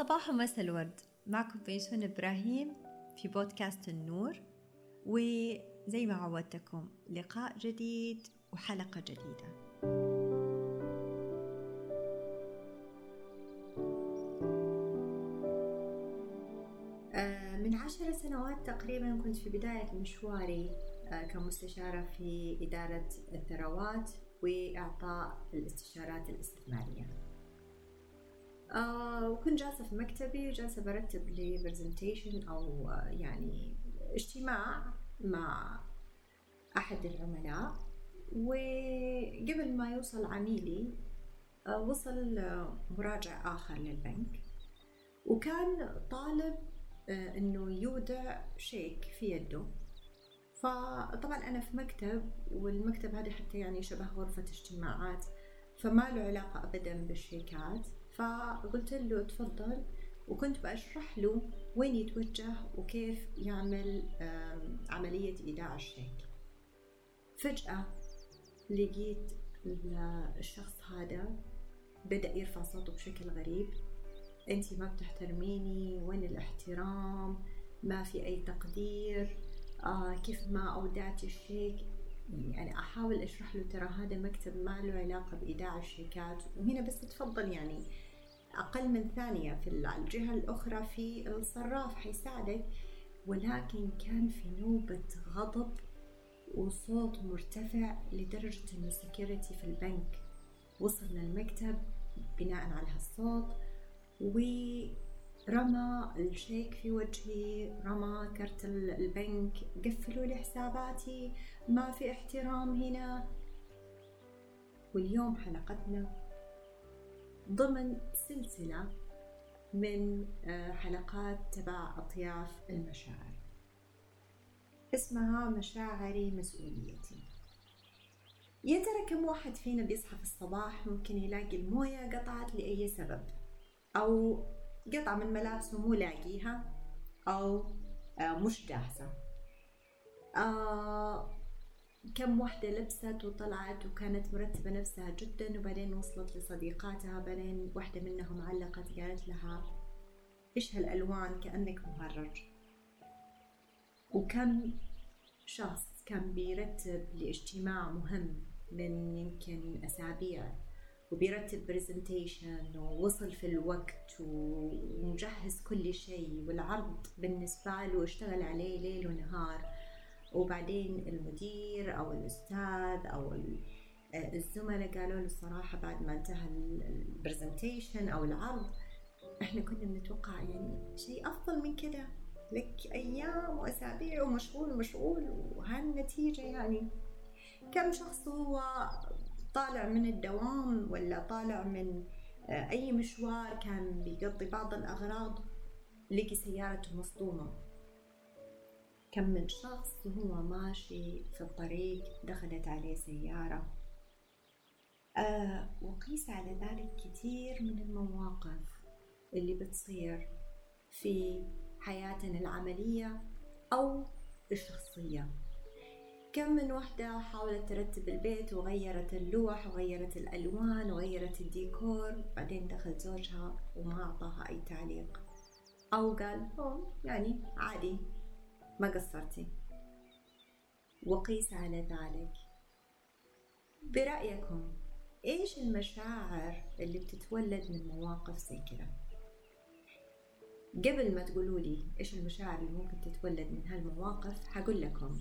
صباح ومساء الورد. معكم بيسون إبراهيم في بودكاست النور وزي ما عودتكم لقاء جديد وحلقة جديدة. آه، من عشر سنوات تقريبا كنت في بداية مشواري آه، كمستشارة في إدارة الثروات وإعطاء الاستشارات الاستثمارية. آه وكنت جالسة في مكتبي وجالسة برتب لي برزنتيشن أو آه يعني اجتماع مع أحد العملاء. وقبل ما يوصل عميلي آه وصل مراجع آخر للبنك. وكان طالب إنه يودع شيك في يده. فطبعا أنا في مكتب والمكتب هذا حتى يعني شبه غرفة اجتماعات فما له علاقة أبدا بالشيكات. فقلت له تفضل وكنت بشرح له وين يتوجه وكيف يعمل عملية إيداع الشيك. فجأة لقيت الشخص هذا بدأ يرفع صوته بشكل غريب. انتي ما بتحترميني وين الإحترام؟ ما في أي تقدير؟ آه كيف ما اودعتي الشيك؟ يعني أحاول أشرح له ترى هذا مكتب ما له علاقة بإيداع الشيكات. وهنا بس تفضل يعني أقل من ثانية في الجهة الأخرى في الصراف حيساعدك ولكن كان في نوبة غضب وصوت مرتفع لدرجة إنه السكيورتي في البنك وصل للمكتب بناء على هالصوت. و رمى الشيك في وجهي رمى كرت البنك قفلوا لي حساباتي. ما في احترام هنا. واليوم حلقتنا ضمن سلسلة من آه، حلقات تبع أطياف المشاعر. اسمها مشاعري مسؤوليتي. يا ترى كم واحد فينا بيصحى في الصباح ممكن يلاقي الموية قطعت لأي سبب. أو قطعة من ملابسه مو لاقيها أو آه، مش جاهزة. آه كم واحدة لبست وطلعت وكانت مرتبة نفسها جدا وبعدين وصلت لصديقاتها بعدين واحدة منهم علقت قالت لها إيش هالألوان؟ كأنك مهرج وكم شخص كان بيرتب لاجتماع مهم من يمكن أسابيع وبيرتب presentation ووصل في الوقت ومجهز كل شيء والعرض بالنسبة له اشتغل عليه ليل ونهار. وبعدين المدير أو الأستاذ أو الزملاء قالوا له الصراحة بعد ما انتهى ال presentation أو العرض إحنا كنا بنتوقع يعني شيء أفضل من كده. لك أيام وأسابيع ومشغول ومشغول وهالنتيجة يعني كم شخص هو طالع من الدوام ولا طالع من آه، أي مشوار كان بيقضي بعض الأغراض؟ لقي سيارته مصدومة. كم من شخص وهو ماشي في الطريق دخلت عليه سيارة. آه وقيس على ذلك كثير من المواقف اللي بتصير في حياتنا العملية أو الشخصية. كم من وحدة حاولت ترتب البيت وغيرت اللوح وغيرت الألوان وغيرت الديكور بعدين دخل زوجها وما أعطاها أي تعليق. أو قال يعني عادي. ما قصرتي؟ وقيس على ذلك. برأيكم إيش المشاعر اللي بتتولد من مواقف زي كذا قبل ما تقولوا لي إيش المشاعر اللي ممكن تتولد من هالمواقف حقول لكم.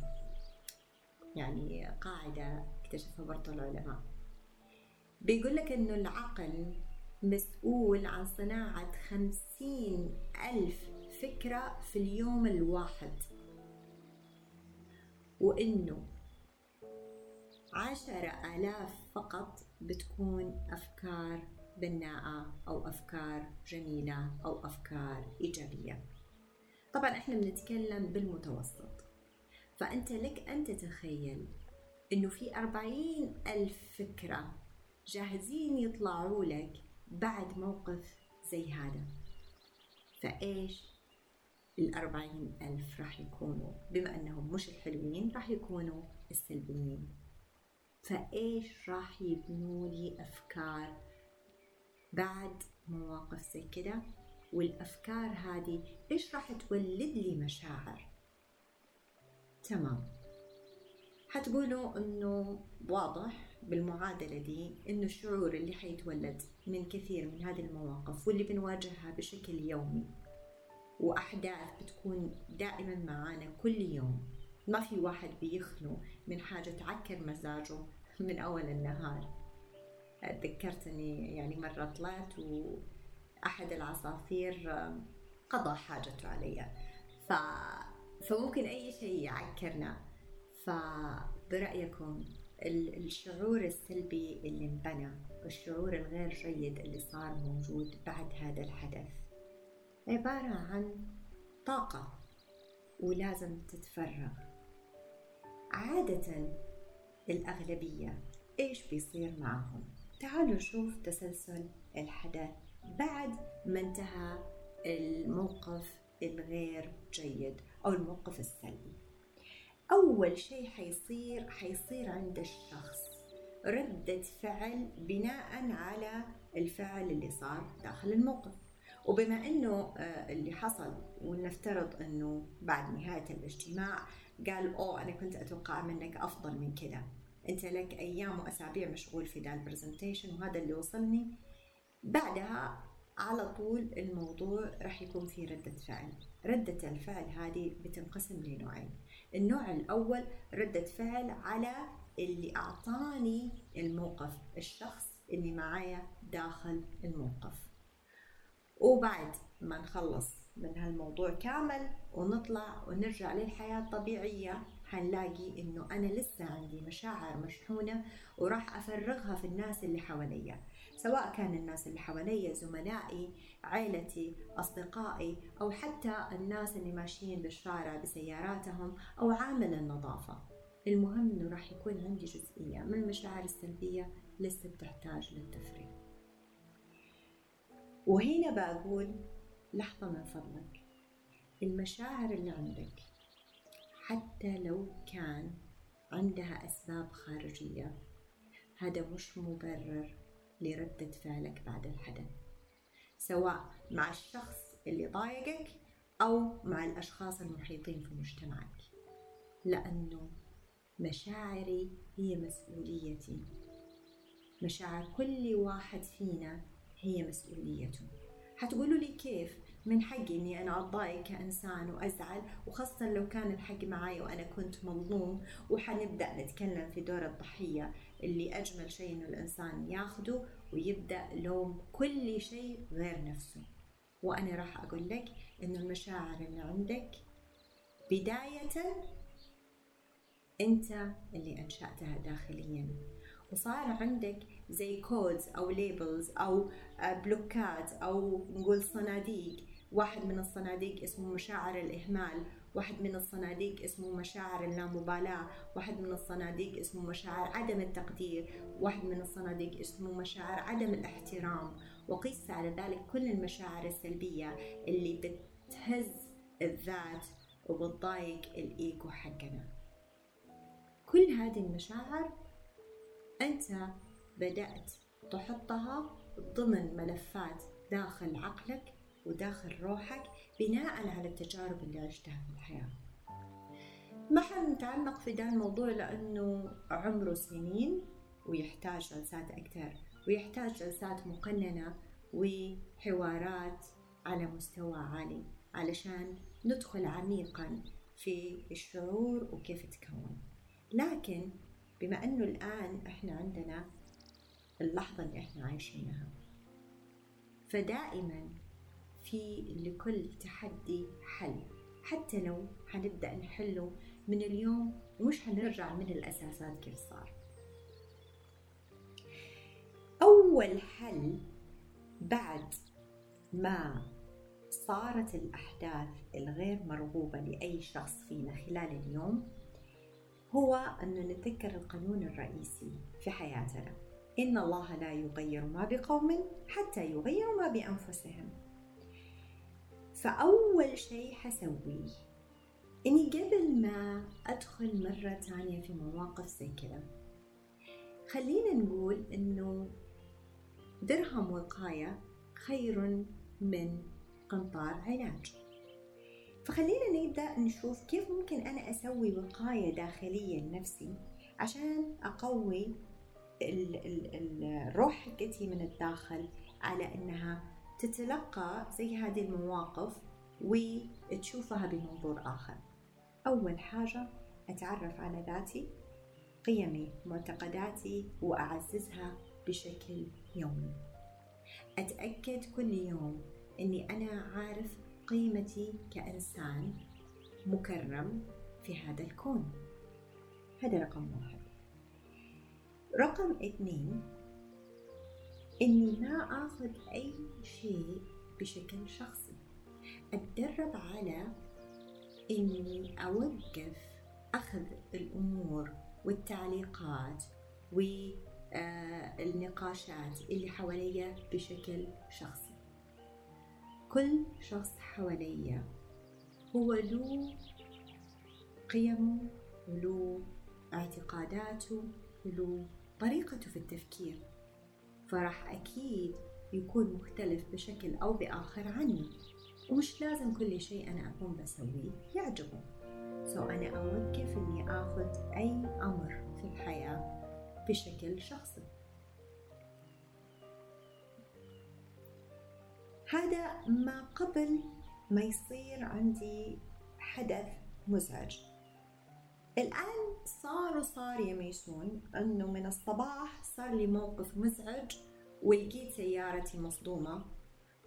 يعني قاعدة اكتشفها برضو العلماء. بيقول لك إنه العقل مسؤول عن صناعة خمسين ألف فكرة في اليوم الواحد. وإنه عشرة آلاف فقط بتكون أفكار بناءة أو أفكار جميلة أو أفكار إيجابية. طبعا إحنا بنتكلم بالمتوسط. فأنت لك أن تتخيل إنه في أربعين ألف فكرة جاهزين يطلعوا لك بعد موقف زي هذا. فإيش؟ الأربعين ألف راح يكونوا بما أنهم مش الحلوين راح يكونوا السلبيين. فإيش راح يبنوا لي أفكار بعد مواقف زي كده؟ والأفكار هذه إيش راح تولد لي مشاعر؟ تمام. حتقولوا إنه واضح بالمعادلة دي إنه الشعور اللي حيتولد من كثير من هذه المواقف واللي بنواجهها بشكل يومي. وأحداث بتكون دائما معانا كل يوم. ما في واحد بيخلو من حاجة تعكر مزاجه من أول النهار. تذكرتني يعني مرة طلعت وأحد العصافير قضى حاجته علي. ف... فممكن أي شيء يعكرنا. فبرأيكم الشعور السلبي اللي انبنى والشعور الغير جيد اللي صار موجود بعد هذا الحدث؟ عبارة عن طاقة ولازم تتفرغ. عادة الأغلبية إيش بيصير معهم؟ تعالوا نشوف تسلسل الحدث بعد ما انتهى الموقف الغير جيد أو الموقف السلبي. أول شيء حيصير حيصير عند الشخص ردة فعل بناء على الفعل اللي صار داخل الموقف. وبما إنه آه، اللي حصل ولنفترض إنه بعد نهاية الاجتماع قال oh أنا كنت أتوقع منك أفضل من كذا أنت لك أيام وأسابيع مشغول في ذا ال presentation وهذا اللي وصلني. بعدها على طول الموضوع راح يكون في ردة فعل. ردة الفعل هذه بتنقسم لنوعين. النوع الأول ردة فعل على اللي أعطاني الموقف الشخص اللي معايا داخل الموقف. وبعد ما نخلص من هالموضوع كامل ونطلع ونرجع للحياة الطبيعية حنلاقي إنه أنا لسه عندي مشاعر مشحونة وراح أفرغها في الناس اللي حواليا. سواء كان الناس اللي حواليا زملائي عائلتي أصدقائي أو حتى الناس اللي ماشيين بالشارع بسياراتهم أو عامل النظافة. المهم إنه راح يكون عندي جزئية من المشاعر السلبية لسه بتحتاج للتفريغ. وهنا بقول لحظة من فضلك. المشاعر اللي عندك حتى لو كان عندها أسباب خارجية هذا مش مبرر لردة فعلك بعد الحدث. سواء مع الشخص اللي ضايقك أو مع الأشخاص المحيطين في مجتمعك. لأنه مشاعري هي مسؤوليتي. مشاعر كل واحد فينا هي مسؤوليته. حتقولوا لي كيف؟ من حقي إني أنا اتضايق كإنسان وأزعل وخاصة لو كان الحق معي وأنا كنت مظلوم وحنبدأ نتكلم في دور الضحية اللي أجمل شيء إنه الإنسان ياخده ويبدأ لوم كل شيء غير نفسه. وأنا راح أقول لك إنه المشاعر اللي عندك بداية أنت اللي أنشأتها داخليا. وصار عندك زي codes أو labels أو بلوكات أو نقول صناديق. واحد من الصناديق اسمه مشاعر الإهمال. واحد من الصناديق اسمه مشاعر اللامبالاة. واحد من الصناديق اسمه مشاعر عدم التقدير. واحد من الصناديق اسمه مشاعر عدم الاحترام. وقيس على ذلك كل المشاعر السلبية اللي بتهز الذات وبتضايق الإيجو حقنا. كل هذه المشاعر أنت بدأت تحطها ضمن ملفات داخل عقلك وداخل روحك بناء على التجارب اللي عشتها في الحياة. ما حنتعمق في ده الموضوع لأنه عمره سنين ويحتاج جلسات أكثر ويحتاج جلسات مقننة وحوارات على مستوى عالي علشان ندخل عميقا في الشعور وكيف تكون لكن بما أنه الآن إحنا عندنا اللحظة اللي إحنا عايشينها فدائما في لكل تحدي حل. حتى لو حنبدأ نحله من اليوم ومش حنرجع من الأساسات كيف صار. أول حل بعد ما صارت الأحداث الغير مرغوبة لأي شخص فينا خلال اليوم هو أن نتذكر القانون الرئيسي في حياتنا. إن الله لا يغير ما بقوم حتى يغيروا ما بأنفسهم. فأول شيء حسويه. إني قبل ما أدخل مرة تانية في مواقف زي كذا خلينا نقول إنه درهم وقاية خير من قنطار علاج. فخلينا نبدأ نشوف كيف ممكن أنا أسوي وقاية داخلية لنفسي عشان أقوي الروح حقتي من الداخل على أنها تتلقى زي هذه المواقف وتشوفها بمنظور آخر. أول حاجة أتعرف على ذاتي قيمي معتقداتي وأعززها بشكل يومي. أتأكد كل يوم أني أنا عارف قيمتي كإنسان مكرم في هذا الكون. هذا رقم واحد. رقم اثنين إني ما آخذ أي شيء بشكل شخصي. أتدرب على إني أوقف أخذ الأمور والتعليقات والنقاشات اللي حواليا بشكل شخصي. كل شخص حواليا هو له قيمه وله اعتقاداته وله طريقته في التفكير فراح أكيد يكون مختلف بشكل أو بآخر عني. ومش لازم كل شيء أنا أكون بسويه يعجبه. سو أنا أوقف إني آخذ أي أمر في الحياة بشكل شخصي. هذا ما قبل ما يصير عندي حدث مزعج. الآن صار وصار يا ميسون أنه من الصباح صار لي موقف مزعج ولقيت سيارتي مصدومة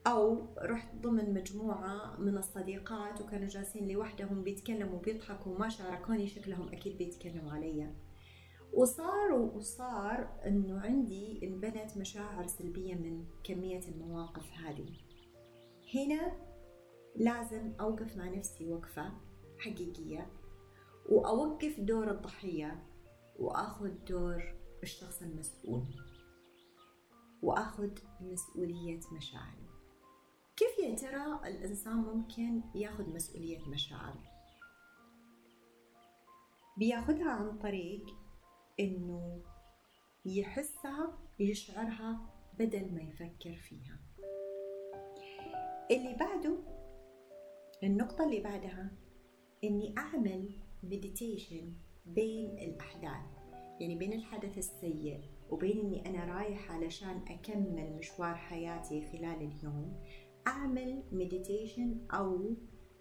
أو رحت ضمن مجموعة من الصديقات وكانوا جالسين لوحدهم بيتكلموا بيضحكوا وما شاركوني شكلهم أكيد بيتكلموا علي وصار وصار إنه عندي انبنت مشاعر سلبية من كمية المواقف هذه. هنا لازم أوقف مع نفسي وقفة حقيقية. وأوقف دور الضحية وأخذ دور الشخص المسؤول وأخذ مسؤولية مشاعري. كيف يا ترى الإنسان ممكن يأخذ مسؤولية مشاعره؟ بيأخذها عن طريق إنه يحسها يشعرها بدل ما يفكر فيها. اللي بعده النقطة اللي بعدها إني أعمل meditation بين الأحداث. يعني بين الحدث السيء وبين إني أنا رايح علشان أكمل مشوار حياتي خلال اليوم أعمل meditation أو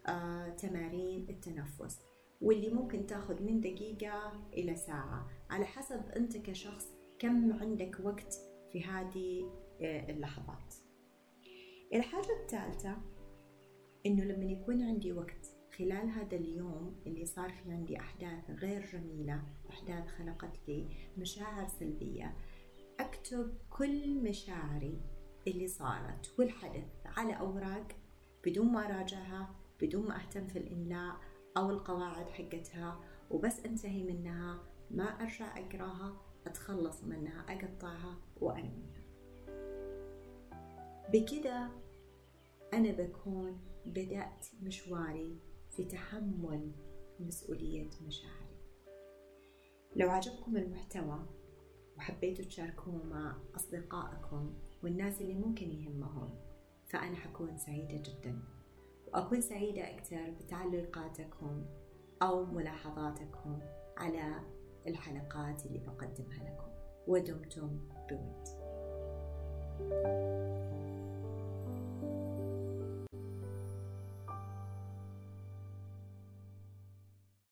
آه تمارين التنفس واللي ممكن تاخذ من دقيقة إلى ساعة. على حسب أنت كشخص كم عندك وقت في هذه آه، اللحظات. الحاجة الثالثة إنه لما يكون عندي وقت خلال هذا اليوم اللي صار في عندي أحداث غير جميلة أحداث خلقت لي مشاعر سلبية أكتب كل مشاعري اللي صارت والحدث على أوراق بدون ما أراجعها بدون ما أهتم في الإملاء أو القواعد حقتها وبس أنتهي منها ما أرجع أقراها أتخلص منها أقطعها وأنميها. بكذا أنا بكون بدأت مشواري في تحمل مسؤولية مشاعري. لو عجبكم المحتوى وحبيتوا تشاركوه مع أصدقائكم والناس اللي ممكن يهمهم فأنا حكون سعيدة جداً. وأكون سعيدة أكثر بتعليقاتكم أو ملاحظاتكم على الحلقات اللي بقدمها لكم. ودمتم بود.